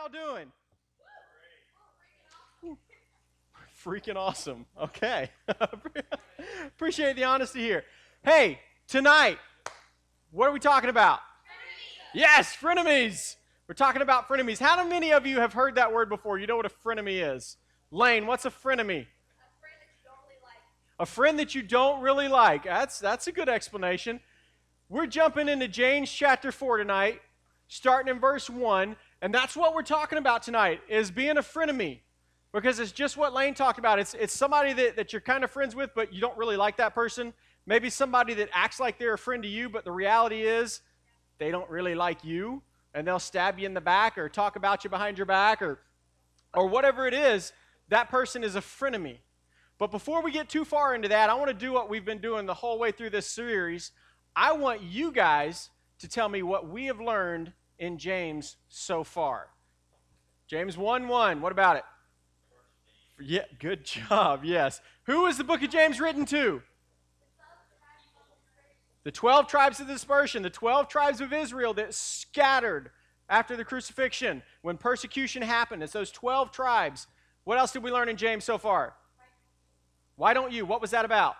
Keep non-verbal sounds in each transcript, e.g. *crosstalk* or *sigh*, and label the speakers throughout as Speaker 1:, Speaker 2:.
Speaker 1: y'all doing? Freaking awesome. Okay. *laughs* Appreciate the honesty here. Hey, tonight, what are we talking about? Frenemies. Yes, frenemies. We're talking about frenemies. How many of you have heard that word before? You know what a frenemy is? Lane, what's a frenemy? A friend that you don't really like. That's that's a good explanation. We're jumping into James chapter 4 tonight, starting in verse 1, and that's what we're talking about tonight is being a frenemy. Because it's just what Lane talked about. It's, it's somebody that, that you're kind of friends with, but you don't really like that person. Maybe somebody that acts like they're a friend to you, but the reality is they don't really like you, and they'll stab you in the back or talk about you behind your back or, or whatever it is. That person is a frenemy. But before we get too far into that, I want to do what we've been doing the whole way through this series. I want you guys to tell me what we have learned in James so far. James 1 1. What about it? Yeah, good job. Yes. Who is the book of James written to? The 12 tribes of the dispersion, the 12 tribes of Israel that scattered after the crucifixion when persecution happened. It's those 12 tribes. What else did we learn in James so far? Why don't you? What was that about?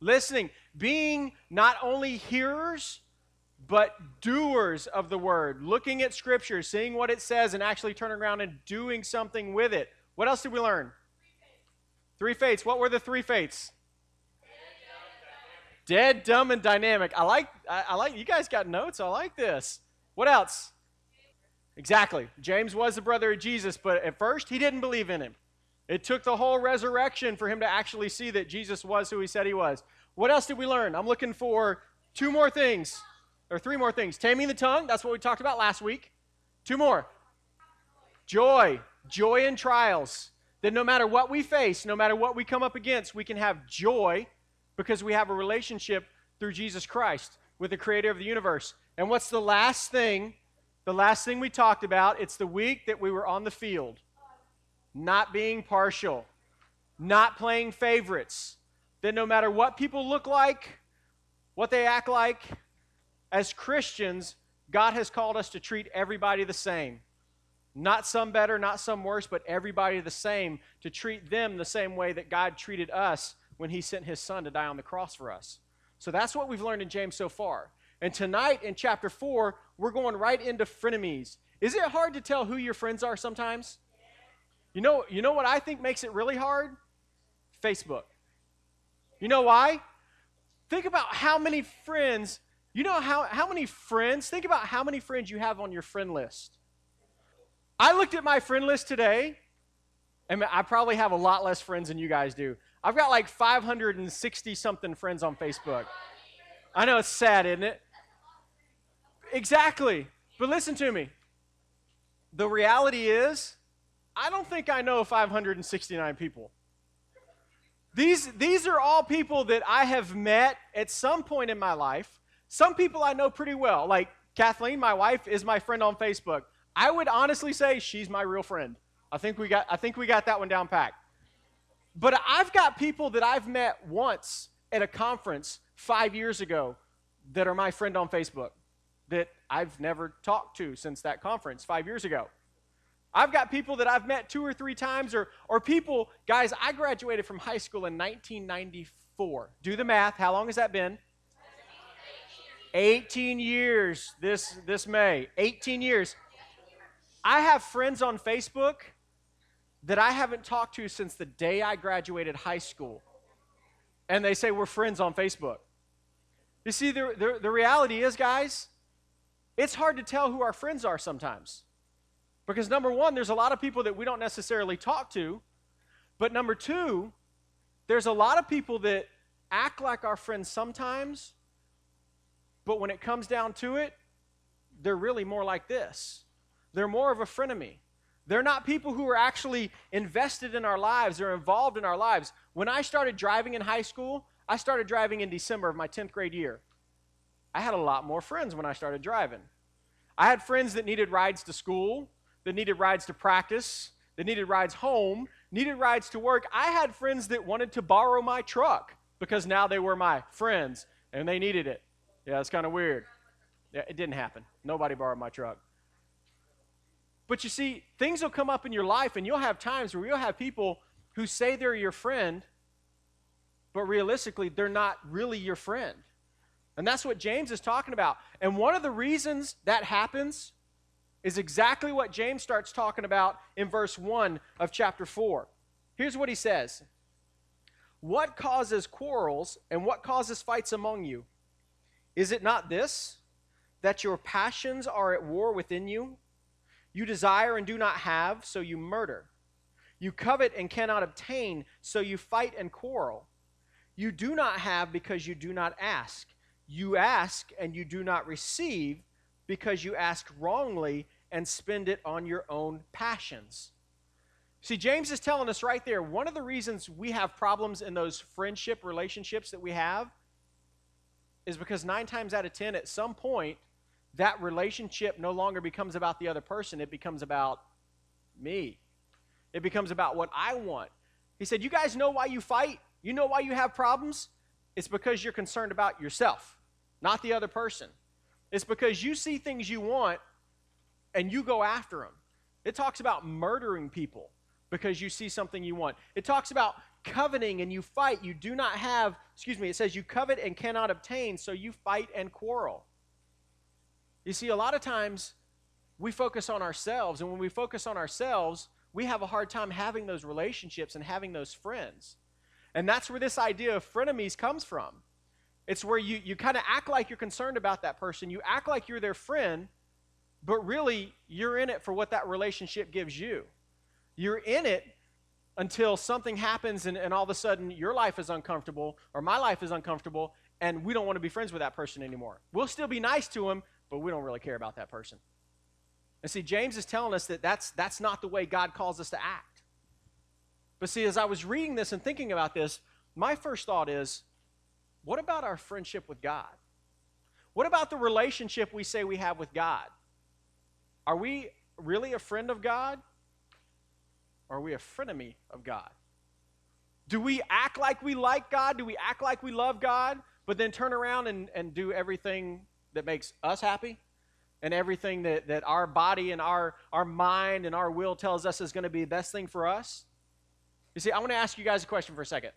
Speaker 1: Listening. Being not only hearers, but doers of the word. Looking at Scripture, seeing what it says, and actually turning around and doing something with it. What else did we learn? Three faiths. What were the three faiths? Dead, dumb, and dynamic. I like. I, I like. You guys got notes. I like this. What else? Exactly. James was the brother of Jesus, but at first he didn't believe in him. It took the whole resurrection for him to actually see that Jesus was who he said he was. What else did we learn? I'm looking for two more things, or three more things. Taming the tongue, that's what we talked about last week. Two more. Joy, joy in trials. That no matter what we face, no matter what we come up against, we can have joy because we have a relationship through Jesus Christ with the creator of the universe. And what's the last thing? The last thing we talked about, it's the week that we were on the field. Not being partial, not playing favorites. That no matter what people look like, what they act like, as Christians, God has called us to treat everybody the same. Not some better, not some worse, but everybody the same, to treat them the same way that God treated us when He sent His Son to die on the cross for us. So that's what we've learned in James so far. And tonight in chapter 4, we're going right into frenemies. Is it hard to tell who your friends are sometimes? You know, you know what I think makes it really hard? Facebook. You know why? Think about how many friends, you know how, how many friends, think about how many friends you have on your friend list. I looked at my friend list today, and I probably have a lot less friends than you guys do. I've got like 560 something friends on Facebook. I know it's sad, isn't it? Exactly. But listen to me. The reality is, I don't think I know 569 people. These, these are all people that I have met at some point in my life. Some people I know pretty well. Like Kathleen, my wife, is my friend on Facebook. I would honestly say she's my real friend. I think we got, I think we got that one down packed. But I've got people that I've met once at a conference five years ago that are my friend on Facebook that I've never talked to since that conference five years ago. I've got people that I've met two or three times, or, or people, guys, I graduated from high school in 1994. Do the math. How long has that been? 18 years this, this May. 18 years. I have friends on Facebook that I haven't talked to since the day I graduated high school. And they say we're friends on Facebook. You see, the, the, the reality is, guys, it's hard to tell who our friends are sometimes. Because number one, there's a lot of people that we don't necessarily talk to. But number two, there's a lot of people that act like our friends sometimes, but when it comes down to it, they're really more like this. They're more of a frenemy. They're not people who are actually invested in our lives or involved in our lives. When I started driving in high school, I started driving in December of my 10th grade year. I had a lot more friends when I started driving. I had friends that needed rides to school, that needed rides to practice, that needed rides home, needed rides to work. I had friends that wanted to borrow my truck because now they were my friends and they needed it. Yeah, it's kind of weird. Yeah, it didn't happen. Nobody borrowed my truck. But you see, things will come up in your life, and you'll have times where you'll have people who say they're your friend, but realistically, they're not really your friend. And that's what James is talking about. And one of the reasons that happens is exactly what James starts talking about in verse 1 of chapter 4. Here's what he says What causes quarrels and what causes fights among you? Is it not this, that your passions are at war within you? You desire and do not have, so you murder. You covet and cannot obtain, so you fight and quarrel. You do not have because you do not ask. You ask and you do not receive because you ask wrongly and spend it on your own passions. See, James is telling us right there one of the reasons we have problems in those friendship relationships that we have is because nine times out of ten, at some point, that relationship no longer becomes about the other person, it becomes about me. It becomes about what I want. He said, You guys know why you fight? You know why you have problems? It's because you're concerned about yourself, not the other person. It's because you see things you want and you go after them. It talks about murdering people because you see something you want. It talks about coveting and you fight. You do not have, excuse me, it says you covet and cannot obtain, so you fight and quarrel. You see, a lot of times we focus on ourselves, and when we focus on ourselves, we have a hard time having those relationships and having those friends. And that's where this idea of frenemies comes from. It's where you, you kind of act like you're concerned about that person, you act like you're their friend, but really you're in it for what that relationship gives you. You're in it until something happens and, and all of a sudden your life is uncomfortable or my life is uncomfortable and we don't want to be friends with that person anymore. We'll still be nice to him, but we don't really care about that person. And see, James is telling us that that's, that's not the way God calls us to act. But see, as I was reading this and thinking about this, my first thought is what about our friendship with God? What about the relationship we say we have with God? Are we really a friend of God? Are we a frenemy of God? Do we act like we like God? Do we act like we love God, but then turn around and, and do everything that makes us happy? And everything that, that our body and our, our mind and our will tells us is going to be the best thing for us? You see, I want to ask you guys a question for a second.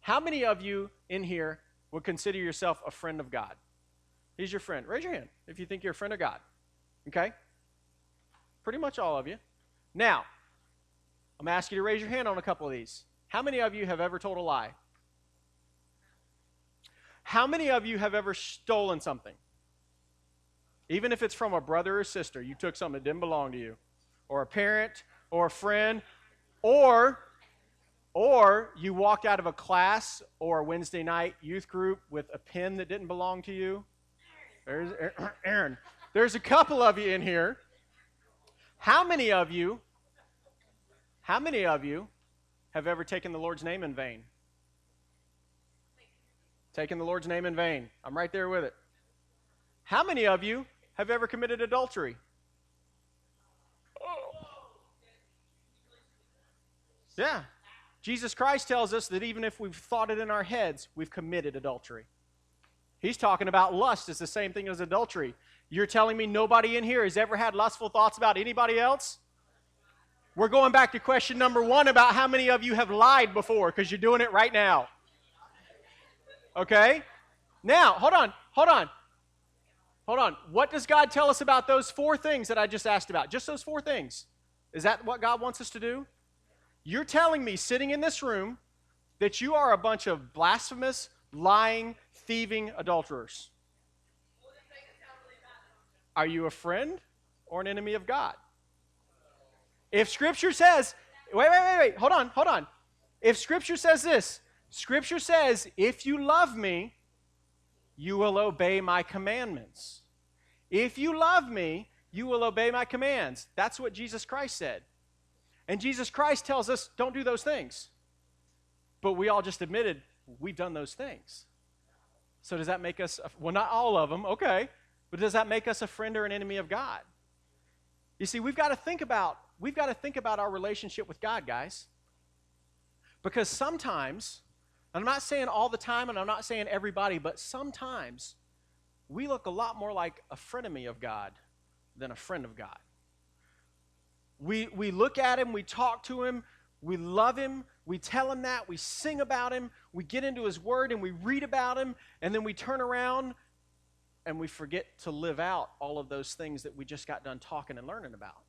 Speaker 1: How many of you in here would consider yourself a friend of God? He's your friend. Raise your hand if you think you're a friend of God. Okay? Pretty much all of you. Now, I'm going to ask you to raise your hand on a couple of these. How many of you have ever told a lie? How many of you have ever stolen something? Even if it's from a brother or sister, you took something that didn't belong to you, or a parent, or a friend, or or you walked out of a class or a Wednesday night youth group with a pen that didn't belong to you. There's Aaron. There's a couple of you in here how many of you, how many of you have ever taken the Lord's name in vain? Taken the Lord's name in vain. I'm right there with it. How many of you have ever committed adultery? Yeah. Jesus Christ tells us that even if we've thought it in our heads, we've committed adultery. He's talking about lust is the same thing as adultery. You're telling me nobody in here has ever had lustful thoughts about anybody else? We're going back to question number one about how many of you have lied before because you're doing it right now. Okay? Now, hold on, hold on. Hold on. What does God tell us about those four things that I just asked about? Just those four things. Is that what God wants us to do? You're telling me, sitting in this room, that you are a bunch of blasphemous, lying, thieving adulterers. Are you a friend or an enemy of God? If Scripture says, wait, wait, wait, wait, hold on, hold on. If Scripture says this, Scripture says, if you love me, you will obey my commandments. If you love me, you will obey my commands. That's what Jesus Christ said. And Jesus Christ tells us, don't do those things. But we all just admitted we've done those things. So does that make us, well, not all of them, okay. But does that make us a friend or an enemy of God? You see, we've got to think about we've got to think about our relationship with God, guys. Because sometimes, and I'm not saying all the time and I'm not saying everybody, but sometimes we look a lot more like a frenemy of God than a friend of God. We, we look at him, we talk to him, we love him, we tell him that, we sing about him, we get into his word and we read about him, and then we turn around and we forget to live out all of those things that we just got done talking and learning about.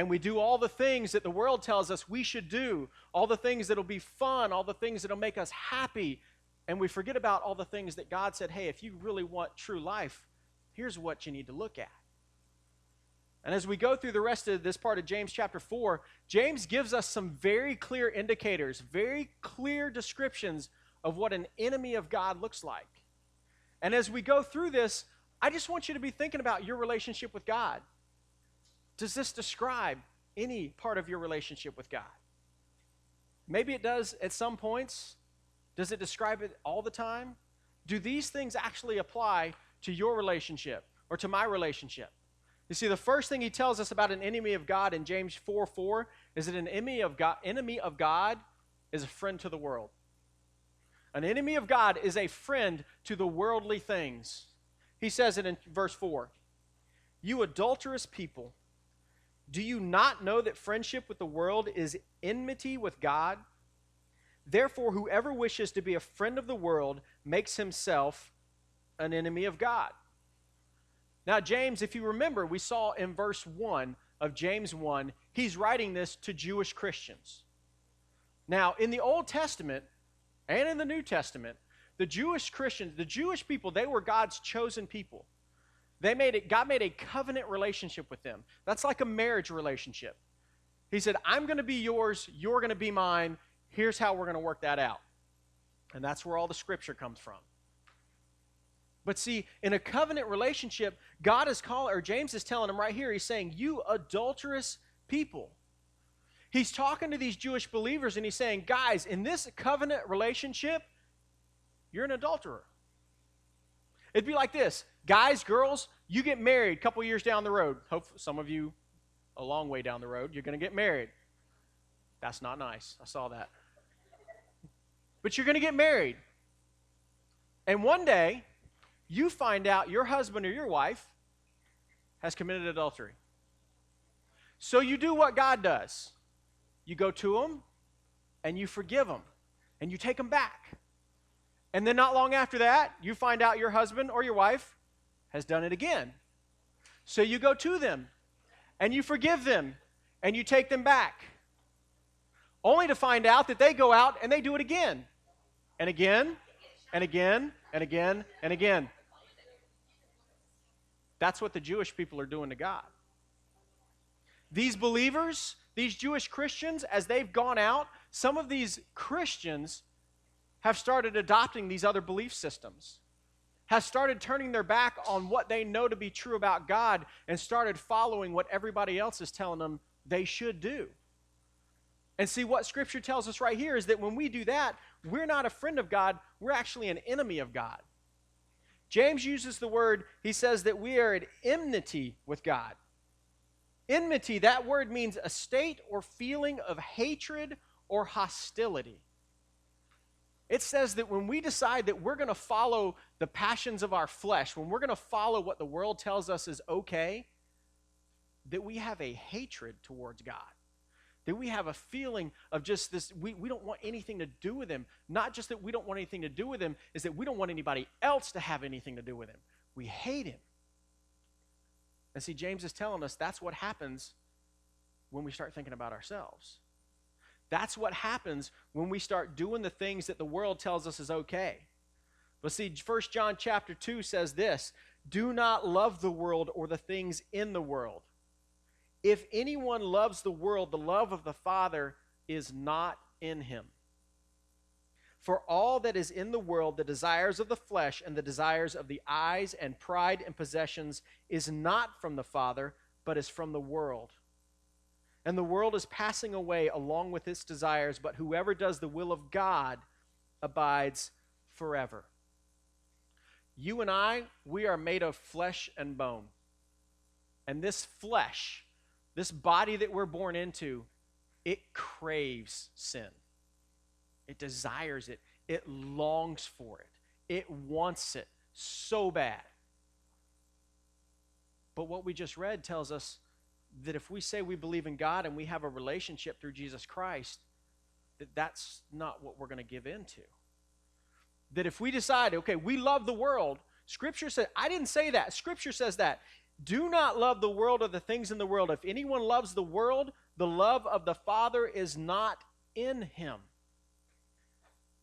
Speaker 1: And we do all the things that the world tells us we should do, all the things that'll be fun, all the things that'll make us happy, and we forget about all the things that God said, hey, if you really want true life, here's what you need to look at. And as we go through the rest of this part of James chapter 4, James gives us some very clear indicators, very clear descriptions of what an enemy of God looks like. And as we go through this, I just want you to be thinking about your relationship with God. Does this describe any part of your relationship with God? Maybe it does at some points. Does it describe it all the time? Do these things actually apply to your relationship or to my relationship? You see, the first thing he tells us about an enemy of God in James 4 4 is that an enemy of God, enemy of God is a friend to the world. An enemy of God is a friend to the worldly things. He says it in verse 4 You adulterous people, do you not know that friendship with the world is enmity with God? Therefore, whoever wishes to be a friend of the world makes himself an enemy of God. Now, James, if you remember, we saw in verse 1 of James 1, he's writing this to Jewish Christians. Now, in the Old Testament and in the New Testament, the Jewish Christians, the Jewish people, they were God's chosen people. They made it, God made a covenant relationship with them. That's like a marriage relationship. He said, I'm going to be yours, you're going to be mine. Here's how we're going to work that out. And that's where all the scripture comes from. But see, in a covenant relationship, God is calling, or James is telling him right here, he's saying, You adulterous people. He's talking to these Jewish believers and he's saying, Guys, in this covenant relationship, you're an adulterer. It'd be like this guys, girls, you get married a couple years down the road. Hope some of you a long way down the road, you're going to get married. That's not nice. I saw that. But you're going to get married. And one day, you find out your husband or your wife has committed adultery. So you do what God does you go to them and you forgive them and you take them back. And then, not long after that, you find out your husband or your wife has done it again. So you go to them and you forgive them and you take them back. Only to find out that they go out and they do it again and again and again and again and again. That's what the Jewish people are doing to God. These believers, these Jewish Christians, as they've gone out, some of these Christians have started adopting these other belief systems, have started turning their back on what they know to be true about God, and started following what everybody else is telling them they should do. And see, what Scripture tells us right here is that when we do that, we're not a friend of God, we're actually an enemy of God. James uses the word, he says that we are at enmity with God. Enmity, that word means a state or feeling of hatred or hostility. It says that when we decide that we're going to follow the passions of our flesh, when we're going to follow what the world tells us is okay, that we have a hatred towards God that we have a feeling of just this, we, we don't want anything to do with him. Not just that we don't want anything to do with him, is that we don't want anybody else to have anything to do with him. We hate him. And see, James is telling us that's what happens when we start thinking about ourselves. That's what happens when we start doing the things that the world tells us is okay. But see, 1 John chapter 2 says this Do not love the world or the things in the world. If anyone loves the world, the love of the Father is not in him. For all that is in the world, the desires of the flesh and the desires of the eyes and pride and possessions, is not from the Father, but is from the world. And the world is passing away along with its desires, but whoever does the will of God abides forever. You and I, we are made of flesh and bone. And this flesh, this body that we're born into, it craves sin. It desires it. It longs for it. It wants it so bad. But what we just read tells us that if we say we believe in God and we have a relationship through Jesus Christ, that that's not what we're going to give into. That if we decide, okay, we love the world, Scripture says, I didn't say that. Scripture says that. Do not love the world or the things in the world. If anyone loves the world, the love of the Father is not in him.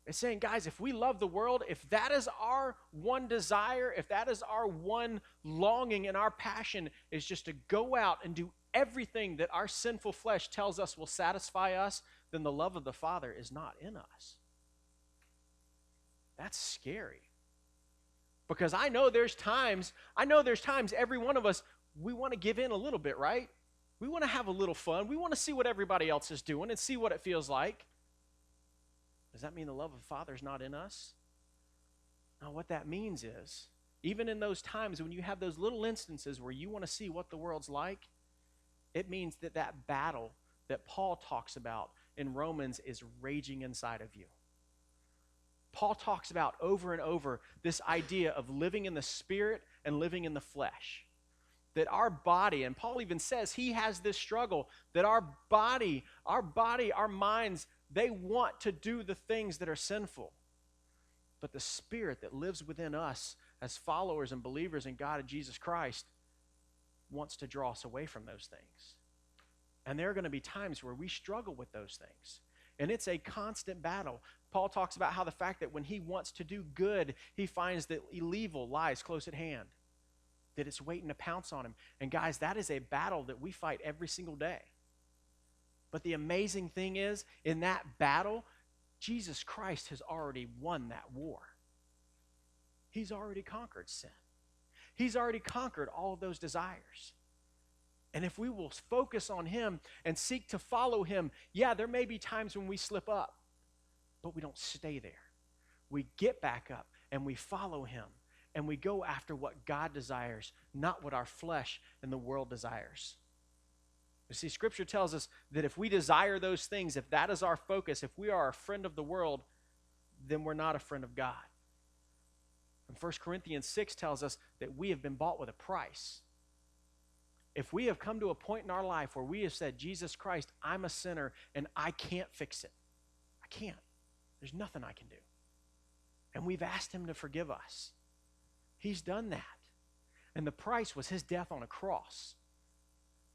Speaker 1: It's saying, guys, if we love the world, if that is our one desire, if that is our one longing and our passion is just to go out and do everything that our sinful flesh tells us will satisfy us, then the love of the Father is not in us. That's scary. Because I know there's times, I know there's times every one of us, we want to give in a little bit, right? We want to have a little fun. We want to see what everybody else is doing and see what it feels like. Does that mean the love of the Father is not in us? Now, what that means is, even in those times when you have those little instances where you want to see what the world's like, it means that that battle that Paul talks about in Romans is raging inside of you. Paul talks about over and over this idea of living in the spirit and living in the flesh. That our body, and Paul even says he has this struggle, that our body, our body, our minds, they want to do the things that are sinful. But the spirit that lives within us as followers and believers in God and Jesus Christ wants to draw us away from those things. And there are going to be times where we struggle with those things. And it's a constant battle. Paul talks about how the fact that when he wants to do good, he finds that evil lies close at hand, that it's waiting to pounce on him. And guys, that is a battle that we fight every single day. But the amazing thing is, in that battle, Jesus Christ has already won that war. He's already conquered sin. He's already conquered all of those desires. And if we will focus on Him and seek to follow Him, yeah, there may be times when we slip up, but we don't stay there. We get back up and we follow Him and we go after what God desires, not what our flesh and the world desires. You see, Scripture tells us that if we desire those things, if that is our focus, if we are a friend of the world, then we're not a friend of God. And 1 Corinthians 6 tells us that we have been bought with a price. If we have come to a point in our life where we have said, Jesus Christ, I'm a sinner and I can't fix it, I can't. There's nothing I can do. And we've asked Him to forgive us. He's done that. And the price was His death on a cross.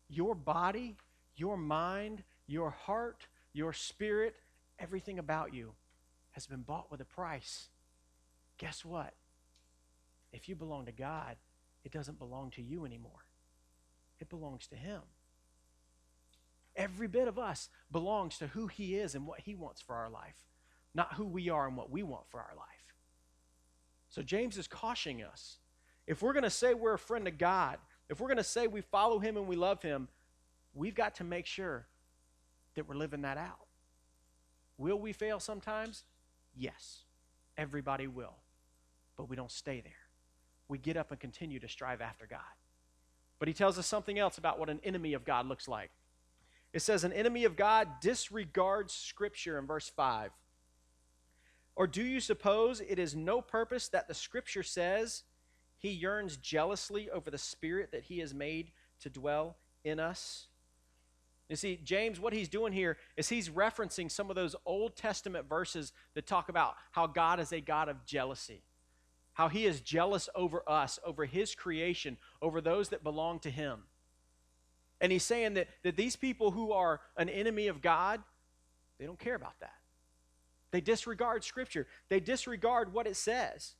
Speaker 1: Your body, your mind, your heart, your spirit, everything about you has been bought with a price. Guess what? If you belong to God, it doesn't belong to you anymore. It belongs to Him. Every bit of us belongs to who He is and what He wants for our life, not who we are and what we want for our life. So James is cautioning us. If we're going to say we're a friend of God, if we're going to say we follow Him and we love Him, we've got to make sure that we're living that out. Will we fail sometimes? Yes. Everybody will. But we don't stay there. We get up and continue to strive after God. But he tells us something else about what an enemy of God looks like. It says, An enemy of God disregards Scripture in verse 5. Or do you suppose it is no purpose that the Scripture says he yearns jealously over the Spirit that he has made to dwell in us? You see, James, what he's doing here is he's referencing some of those Old Testament verses that talk about how God is a God of jealousy how he is jealous over us, over his creation, over those that belong to him. And he's saying that, that these people who are an enemy of God, they don't care about that. They disregard Scripture, they disregard what it says.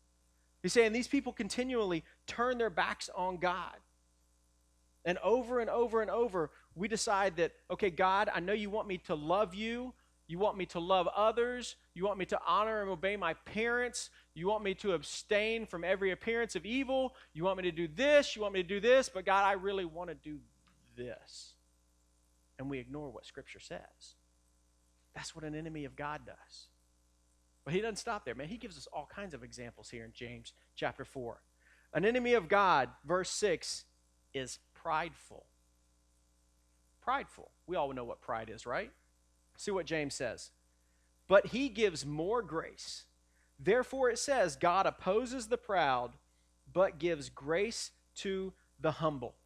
Speaker 1: He's saying these people continually turn their backs on God. And over and over and over, we decide that, okay, God, I know you want me to love you. You want me to love others. You want me to honor and obey my parents. You want me to abstain from every appearance of evil. You want me to do this. You want me to do this. But God, I really want to do this. And we ignore what Scripture says. That's what an enemy of God does. But he doesn't stop there, man. He gives us all kinds of examples here in James chapter 4. An enemy of God, verse 6, is prideful. Prideful. We all know what pride is, right? See what James says. But he gives more grace. Therefore, it says, God opposes the proud, but gives grace to the humble.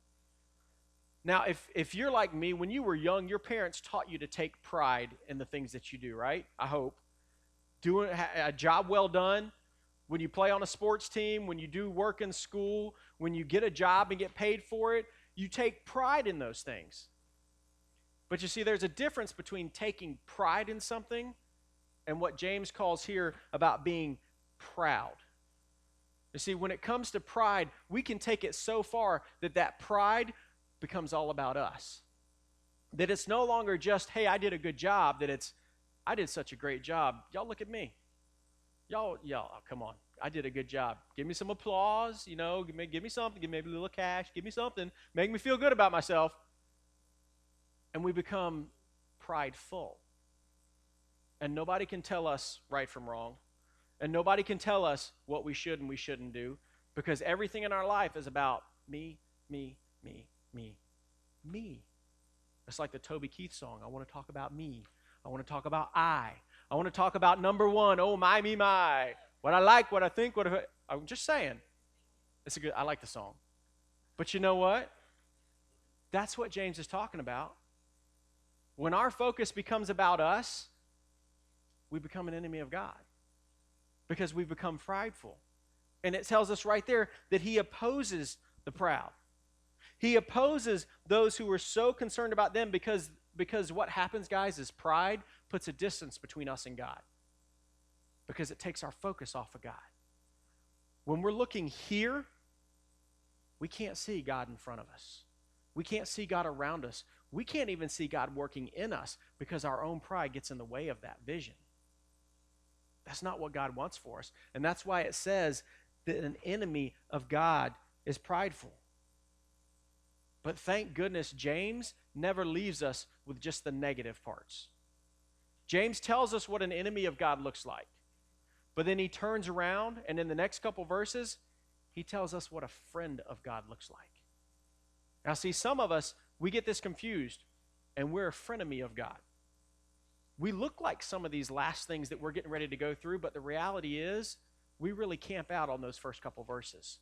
Speaker 1: Now, if, if you're like me, when you were young, your parents taught you to take pride in the things that you do, right? I hope. Doing a job well done, when you play on a sports team, when you do work in school, when you get a job and get paid for it, you take pride in those things. But you see, there's a difference between taking pride in something and what James calls here about being proud. You see, when it comes to pride, we can take it so far that that pride becomes all about us. That it's no longer just, hey, I did a good job, that it's, I did such a great job. Y'all look at me. Y'all, y'all, oh, come on. I did a good job. Give me some applause, you know, give me, give me something, give me a little cash, give me something, make me feel good about myself. And we become prideful. And nobody can tell us right from wrong. And nobody can tell us what we should and we shouldn't do because everything in our life is about me, me, me, me, me. It's like the Toby Keith song. I want to talk about me. I want to talk about I. I want to talk about number one. Oh, my, me, my. What I like, what I think, what I, I'm just saying. It's a good, I like the song. But you know what? That's what James is talking about. When our focus becomes about us, we become an enemy of God because we become prideful. And it tells us right there that he opposes the proud. He opposes those who are so concerned about them because, because what happens, guys, is pride puts a distance between us and God because it takes our focus off of God. When we're looking here, we can't see God in front of us. We can't see God around us. We can't even see God working in us because our own pride gets in the way of that vision. That's not what God wants for us. And that's why it says that an enemy of God is prideful. But thank goodness, James never leaves us with just the negative parts. James tells us what an enemy of God looks like. But then he turns around, and in the next couple verses, he tells us what a friend of God looks like. Now, see, some of us, we get this confused, and we're a frenemy of God. We look like some of these last things that we're getting ready to go through, but the reality is we really camp out on those first couple verses.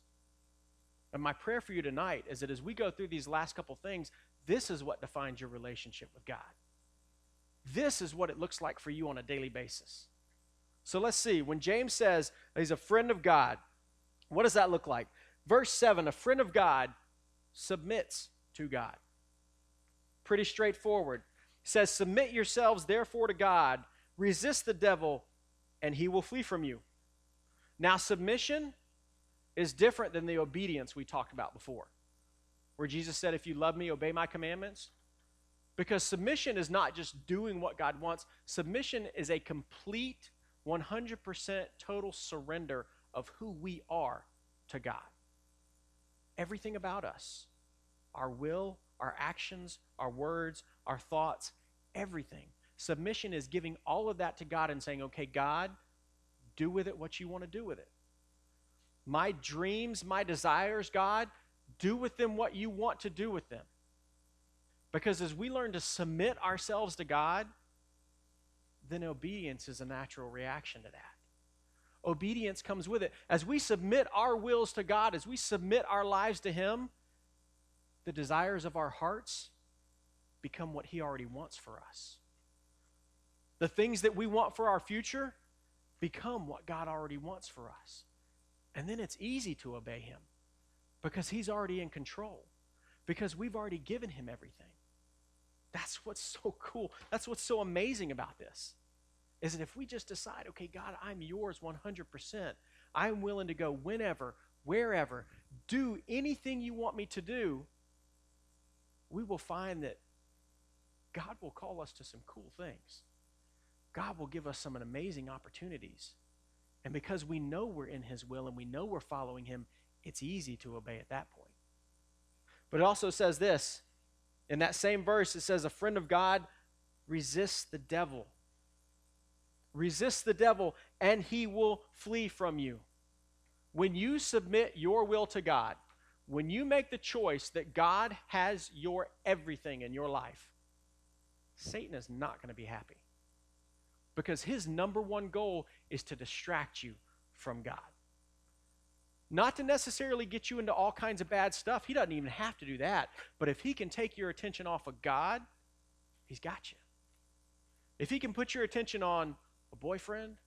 Speaker 1: And my prayer for you tonight is that as we go through these last couple things, this is what defines your relationship with God. This is what it looks like for you on a daily basis. So let's see. When James says he's a friend of God, what does that look like? Verse 7 a friend of God submits to God. Pretty straightforward says, Submit yourselves therefore to God, resist the devil, and he will flee from you. Now, submission is different than the obedience we talked about before, where Jesus said, If you love me, obey my commandments. Because submission is not just doing what God wants, submission is a complete, 100% total surrender of who we are to God. Everything about us, our will, our actions, our words, our thoughts, everything. Submission is giving all of that to God and saying, okay, God, do with it what you want to do with it. My dreams, my desires, God, do with them what you want to do with them. Because as we learn to submit ourselves to God, then obedience is a natural reaction to that. Obedience comes with it. As we submit our wills to God, as we submit our lives to Him, the desires of our hearts become what He already wants for us. The things that we want for our future become what God already wants for us. And then it's easy to obey Him because He's already in control, because we've already given Him everything. That's what's so cool. That's what's so amazing about this. Is that if we just decide, okay, God, I'm yours 100%, I'm willing to go whenever, wherever, do anything you want me to do, we will find that God will call us to some cool things. God will give us some amazing opportunities. And because we know we're in His will and we know we're following Him, it's easy to obey at that point. But it also says this in that same verse, it says, A friend of God resists the devil. Resist the devil, and he will flee from you. When you submit your will to God, when you make the choice that God has your everything in your life, Satan is not going to be happy. Because his number one goal is to distract you from God. Not to necessarily get you into all kinds of bad stuff. He doesn't even have to do that. But if he can take your attention off of God, he's got you. If he can put your attention on a boyfriend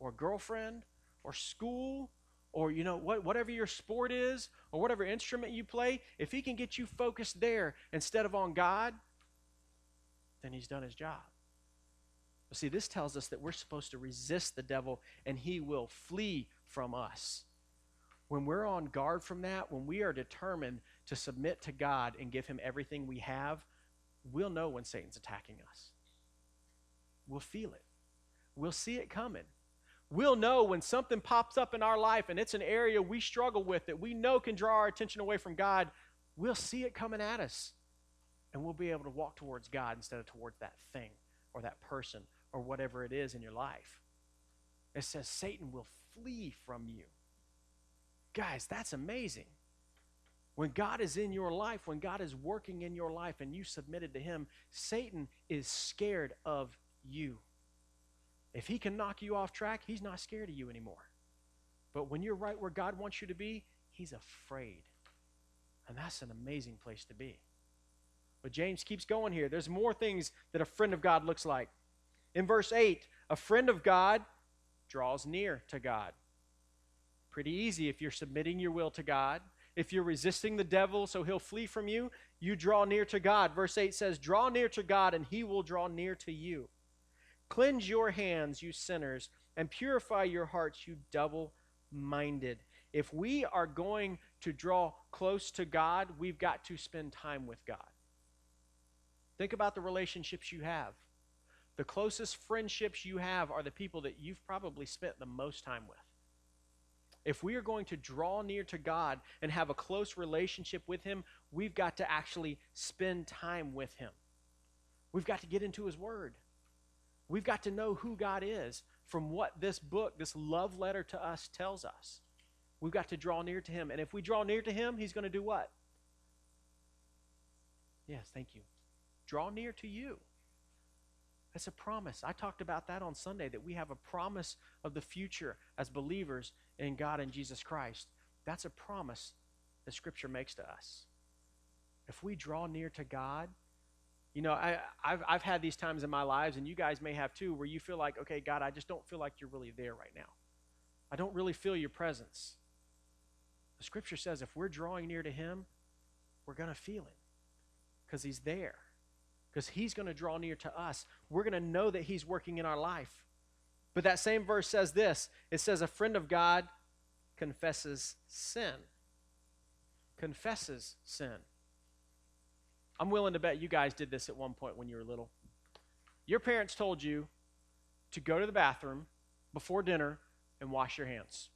Speaker 1: or a girlfriend or school or you know what, whatever your sport is or whatever instrument you play if he can get you focused there instead of on god then he's done his job. But see this tells us that we're supposed to resist the devil and he will flee from us. When we're on guard from that when we are determined to submit to god and give him everything we have we'll know when satan's attacking us. We'll feel it. We'll see it coming We'll know when something pops up in our life and it's an area we struggle with that we know can draw our attention away from God. We'll see it coming at us. And we'll be able to walk towards God instead of towards that thing or that person or whatever it is in your life. It says Satan will flee from you. Guys, that's amazing. When God is in your life, when God is working in your life and you submitted to Him, Satan is scared of you. If he can knock you off track, he's not scared of you anymore. But when you're right where God wants you to be, he's afraid. And that's an amazing place to be. But James keeps going here. There's more things that a friend of God looks like. In verse 8, a friend of God draws near to God. Pretty easy if you're submitting your will to God. If you're resisting the devil so he'll flee from you, you draw near to God. Verse 8 says, Draw near to God, and he will draw near to you. Cleanse your hands, you sinners, and purify your hearts, you double minded. If we are going to draw close to God, we've got to spend time with God. Think about the relationships you have. The closest friendships you have are the people that you've probably spent the most time with. If we are going to draw near to God and have a close relationship with Him, we've got to actually spend time with Him. We've got to get into His Word. We've got to know who God is from what this book, this love letter to us, tells us. We've got to draw near to Him. And if we draw near to Him, He's going to do what? Yes, thank you. Draw near to you. That's a promise. I talked about that on Sunday that we have a promise of the future as believers in God and Jesus Christ. That's a promise that Scripture makes to us. If we draw near to God, you know, I, have I've had these times in my lives, and you guys may have too, where you feel like, okay, God, I just don't feel like you're really there right now. I don't really feel your presence. The scripture says if we're drawing near to Him, we're going to feel it because He's there, because He's going to draw near to us. We're going to know that He's working in our life. But that same verse says this it says, A friend of God confesses sin. Confesses sin. I'm willing to bet you guys did this at one point when you were little. Your parents told you to go to the bathroom before dinner and wash your hands.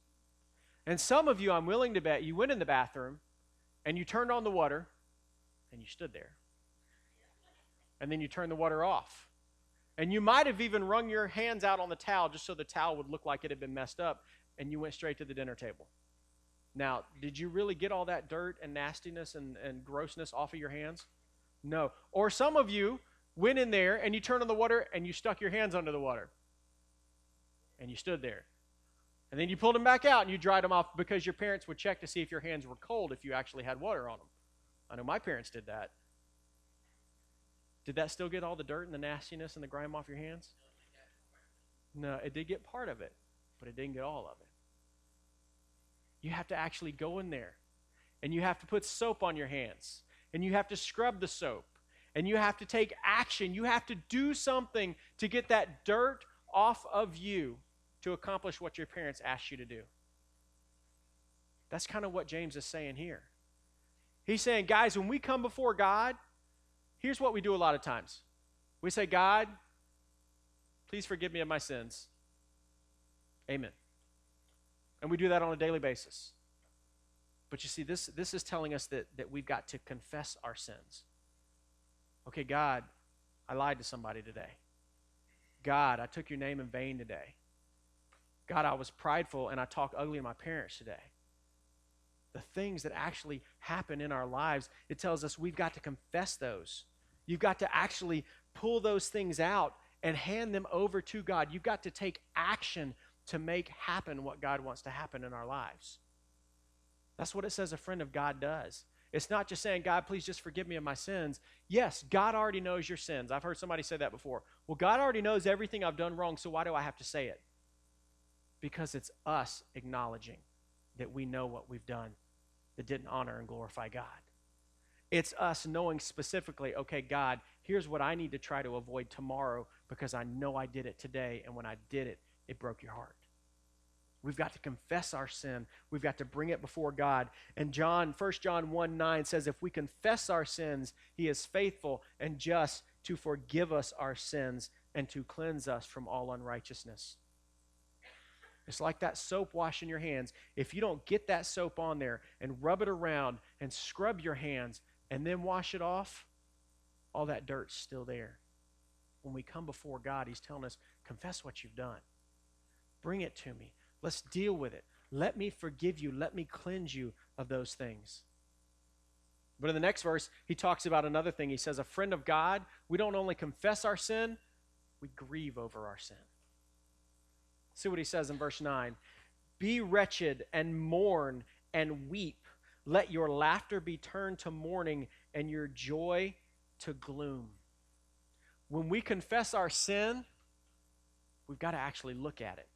Speaker 1: And some of you, I'm willing to bet, you went in the bathroom and you turned on the water and you stood there. And then you turned the water off. And you might have even wrung your hands out on the towel just so the towel would look like it had been messed up, and you went straight to the dinner table. Now, did you really get all that dirt and nastiness and, and grossness off of your hands? No. Or some of you went in there and you turned on the water and you stuck your hands under the water. And you stood there. And then you pulled them back out and you dried them off because your parents would check to see if your hands were cold if you actually had water on them. I know my parents did that. Did that still get all the dirt and the nastiness and the grime off your hands? No, it did get part of it, but it didn't get all of it. You have to actually go in there and you have to put soap on your hands and you have to scrub the soap and you have to take action. You have to do something to get that dirt off of you to accomplish what your parents asked you to do. That's kind of what James is saying here. He's saying, guys, when we come before God, here's what we do a lot of times we say, God, please forgive me of my sins. Amen. And we do that on a daily basis. But you see, this, this is telling us that, that we've got to confess our sins. Okay, God, I lied to somebody today. God, I took your name in vain today. God, I was prideful and I talked ugly to my parents today. The things that actually happen in our lives, it tells us we've got to confess those. You've got to actually pull those things out and hand them over to God. You've got to take action to make happen what God wants to happen in our lives. That's what it says a friend of God does. It's not just saying, God, please just forgive me of my sins. Yes, God already knows your sins. I've heard somebody say that before. Well, God already knows everything I've done wrong, so why do I have to say it? Because it's us acknowledging that we know what we've done that didn't honor and glorify God. It's us knowing specifically, okay, God, here's what I need to try to avoid tomorrow because I know I did it today, and when I did it, it broke your heart. We've got to confess our sin. We've got to bring it before God. And John, 1 John 1 9 says, if we confess our sins, he is faithful and just to forgive us our sins and to cleanse us from all unrighteousness. It's like that soap washing your hands. If you don't get that soap on there and rub it around and scrub your hands and then wash it off, all that dirt's still there. When we come before God, He's telling us, confess what you've done. Bring it to me. Let's deal with it. Let me forgive you. Let me cleanse you of those things. But in the next verse, he talks about another thing. He says, A friend of God, we don't only confess our sin, we grieve over our sin. See what he says in verse 9 Be wretched and mourn and weep. Let your laughter be turned to mourning and your joy to gloom. When we confess our sin, we've got to actually look at it.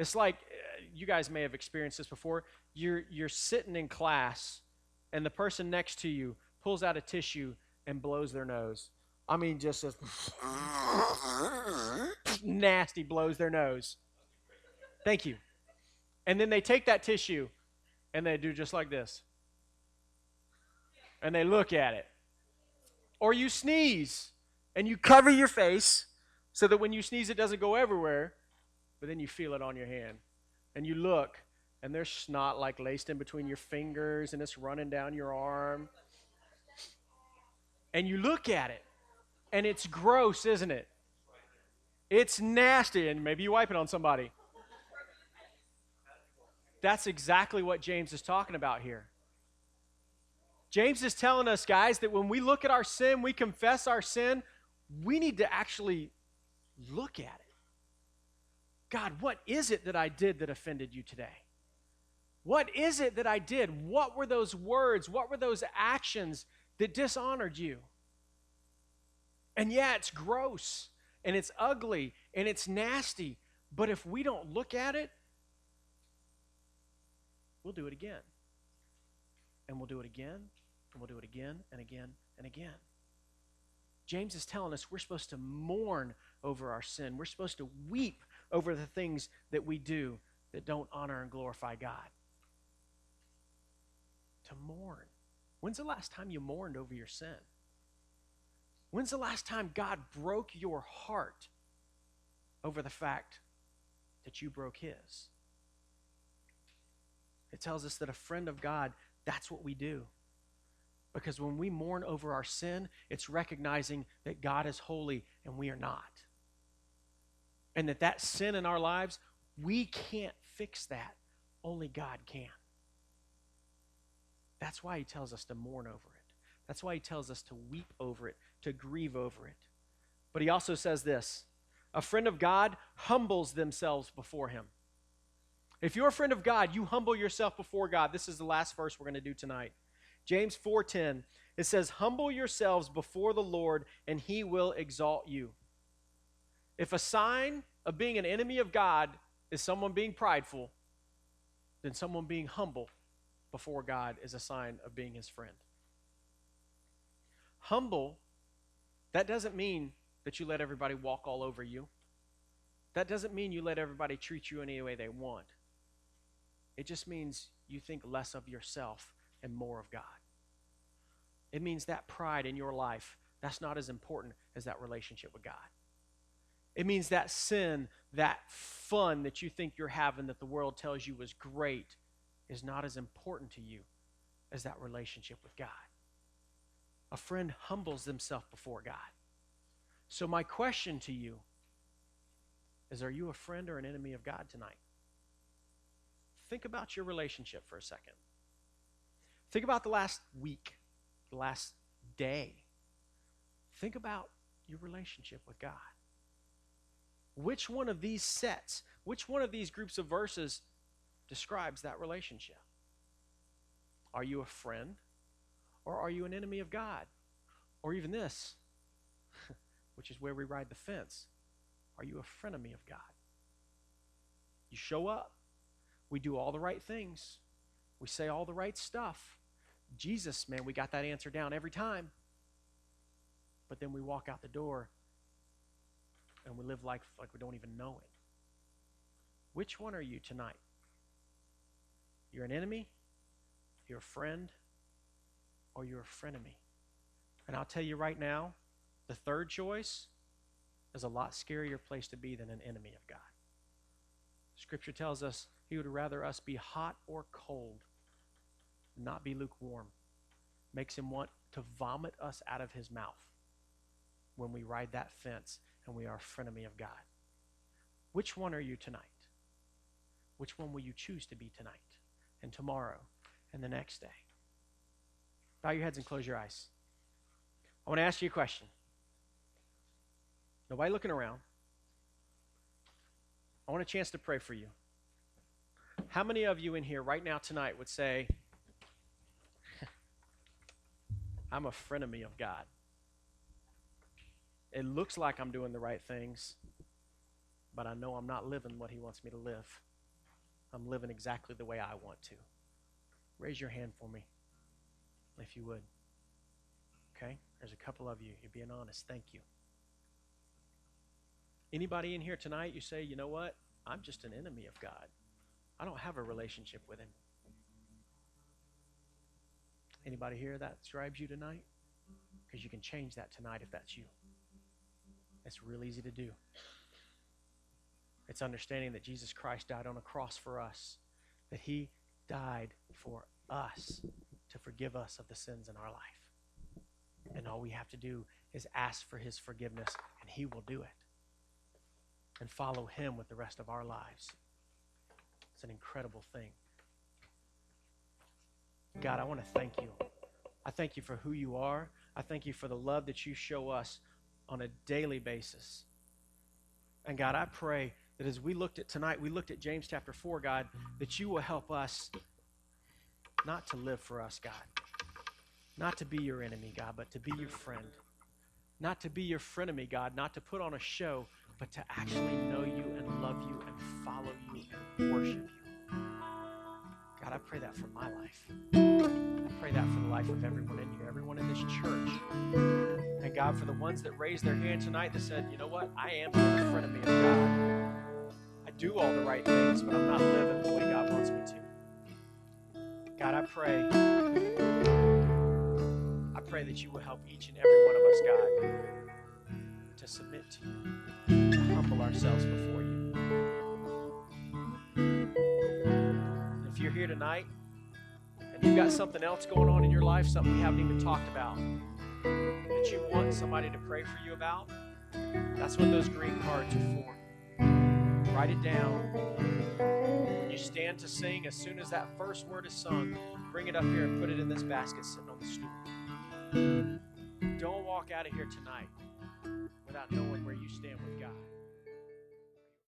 Speaker 1: It's like uh, you guys may have experienced this before. You're you're sitting in class, and the person next to you pulls out a tissue and blows their nose. I mean, just as *laughs* nasty blows their nose. Thank you. And then they take that tissue and they do just like this. And they look at it. Or you sneeze and you cover your face so that when you sneeze, it doesn't go everywhere but then you feel it on your hand. And you look, and there's snot like laced in between your fingers, and it's running down your arm. And you look at it, and it's gross, isn't it? It's nasty, and maybe you wipe it on somebody. That's exactly what James is talking about here. James is telling us, guys, that when we look at our sin, we confess our sin, we need to actually look at it. God, what is it that I did that offended you today? What is it that I did? What were those words? What were those actions that dishonored you? And yeah, it's gross and it's ugly and it's nasty, but if we don't look at it, we'll do it again. And we'll do it again, and we'll do it again and again and again. James is telling us we're supposed to mourn over our sin. We're supposed to weep over the things that we do that don't honor and glorify God. To mourn. When's the last time you mourned over your sin? When's the last time God broke your heart over the fact that you broke His? It tells us that a friend of God, that's what we do. Because when we mourn over our sin, it's recognizing that God is holy and we are not and that that sin in our lives, we can't fix that. Only God can. That's why he tells us to mourn over it. That's why he tells us to weep over it, to grieve over it. But he also says this a friend of God humbles themselves before him. If you're a friend of God, you humble yourself before God. This is the last verse we're going to do tonight. James 4:10 it says humble yourselves before the Lord and he will exalt you. If a sign of being an enemy of God is someone being prideful, then someone being humble before God is a sign of being his friend. Humble, that doesn't mean that you let everybody walk all over you. That doesn't mean you let everybody treat you any way they want. It just means you think less of yourself and more of God. It means that pride in your life, that's not as important as that relationship with God. It means that sin, that fun that you think you're having that the world tells you is great, is not as important to you as that relationship with God. A friend humbles themselves before God. So, my question to you is Are you a friend or an enemy of God tonight? Think about your relationship for a second. Think about the last week, the last day. Think about your relationship with God. Which one of these sets, which one of these groups of verses describes that relationship? Are you a friend or are you an enemy of God? Or even this, *laughs* which is where we ride the fence. Are you a frenemy of God? You show up. We do all the right things. We say all the right stuff. Jesus, man, we got that answer down every time. But then we walk out the door and we live life like we don't even know it. Which one are you tonight? You're an enemy, you're a friend, or you're a frenemy. And I'll tell you right now, the third choice is a lot scarier place to be than an enemy of God. Scripture tells us he would rather us be hot or cold, not be lukewarm. Makes him want to vomit us out of his mouth when we ride that fence and we are a frenemy of God. Which one are you tonight? Which one will you choose to be tonight and tomorrow and the next day? Bow your heads and close your eyes. I want to ask you a question. Nobody looking around. I want a chance to pray for you. How many of you in here right now tonight would say, *laughs* I'm a frenemy of God? It looks like I'm doing the right things, but I know I'm not living what He wants me to live. I'm living exactly the way I want to. Raise your hand for me, if you would. Okay? There's a couple of you. You're being honest. Thank you. Anybody in here tonight, you say, you know what? I'm just an enemy of God. I don't have a relationship with Him. Anybody here that describes you tonight? Because you can change that tonight if that's you. It's real easy to do. It's understanding that Jesus Christ died on a cross for us, that He died for us to forgive us of the sins in our life. And all we have to do is ask for His forgiveness, and He will do it. And follow Him with the rest of our lives. It's an incredible thing. God, I want to thank you. I thank you for who you are. I thank you for the love that you show us on a daily basis. And God, I pray that as we looked at tonight, we looked at James chapter 4, God, that you will help us not to live for us, God. Not to be your enemy, God, but to be your friend. Not to be your frenemy, God, not to put on a show, but to actually know you and love you and follow you and worship you. God, I pray that for my life. I pray that for the life of everyone in here, everyone in this church. And God, for the ones that raised their hand tonight that said, you know what, I am a frenemy of me, God. I do all the right things, but I'm not living the way God wants me to. God, I pray. I pray that you will help each and every one of us, God, to submit to you, to humble ourselves before you. Here tonight and you've got something else going on in your life, something we haven't even talked about, that you want somebody to pray for you about, that's what those green cards are for. Write it down. When you stand to sing, as soon as that first word is sung, bring it up here and put it in this basket sitting on the stool. Don't walk out of here tonight without knowing where you stand with God.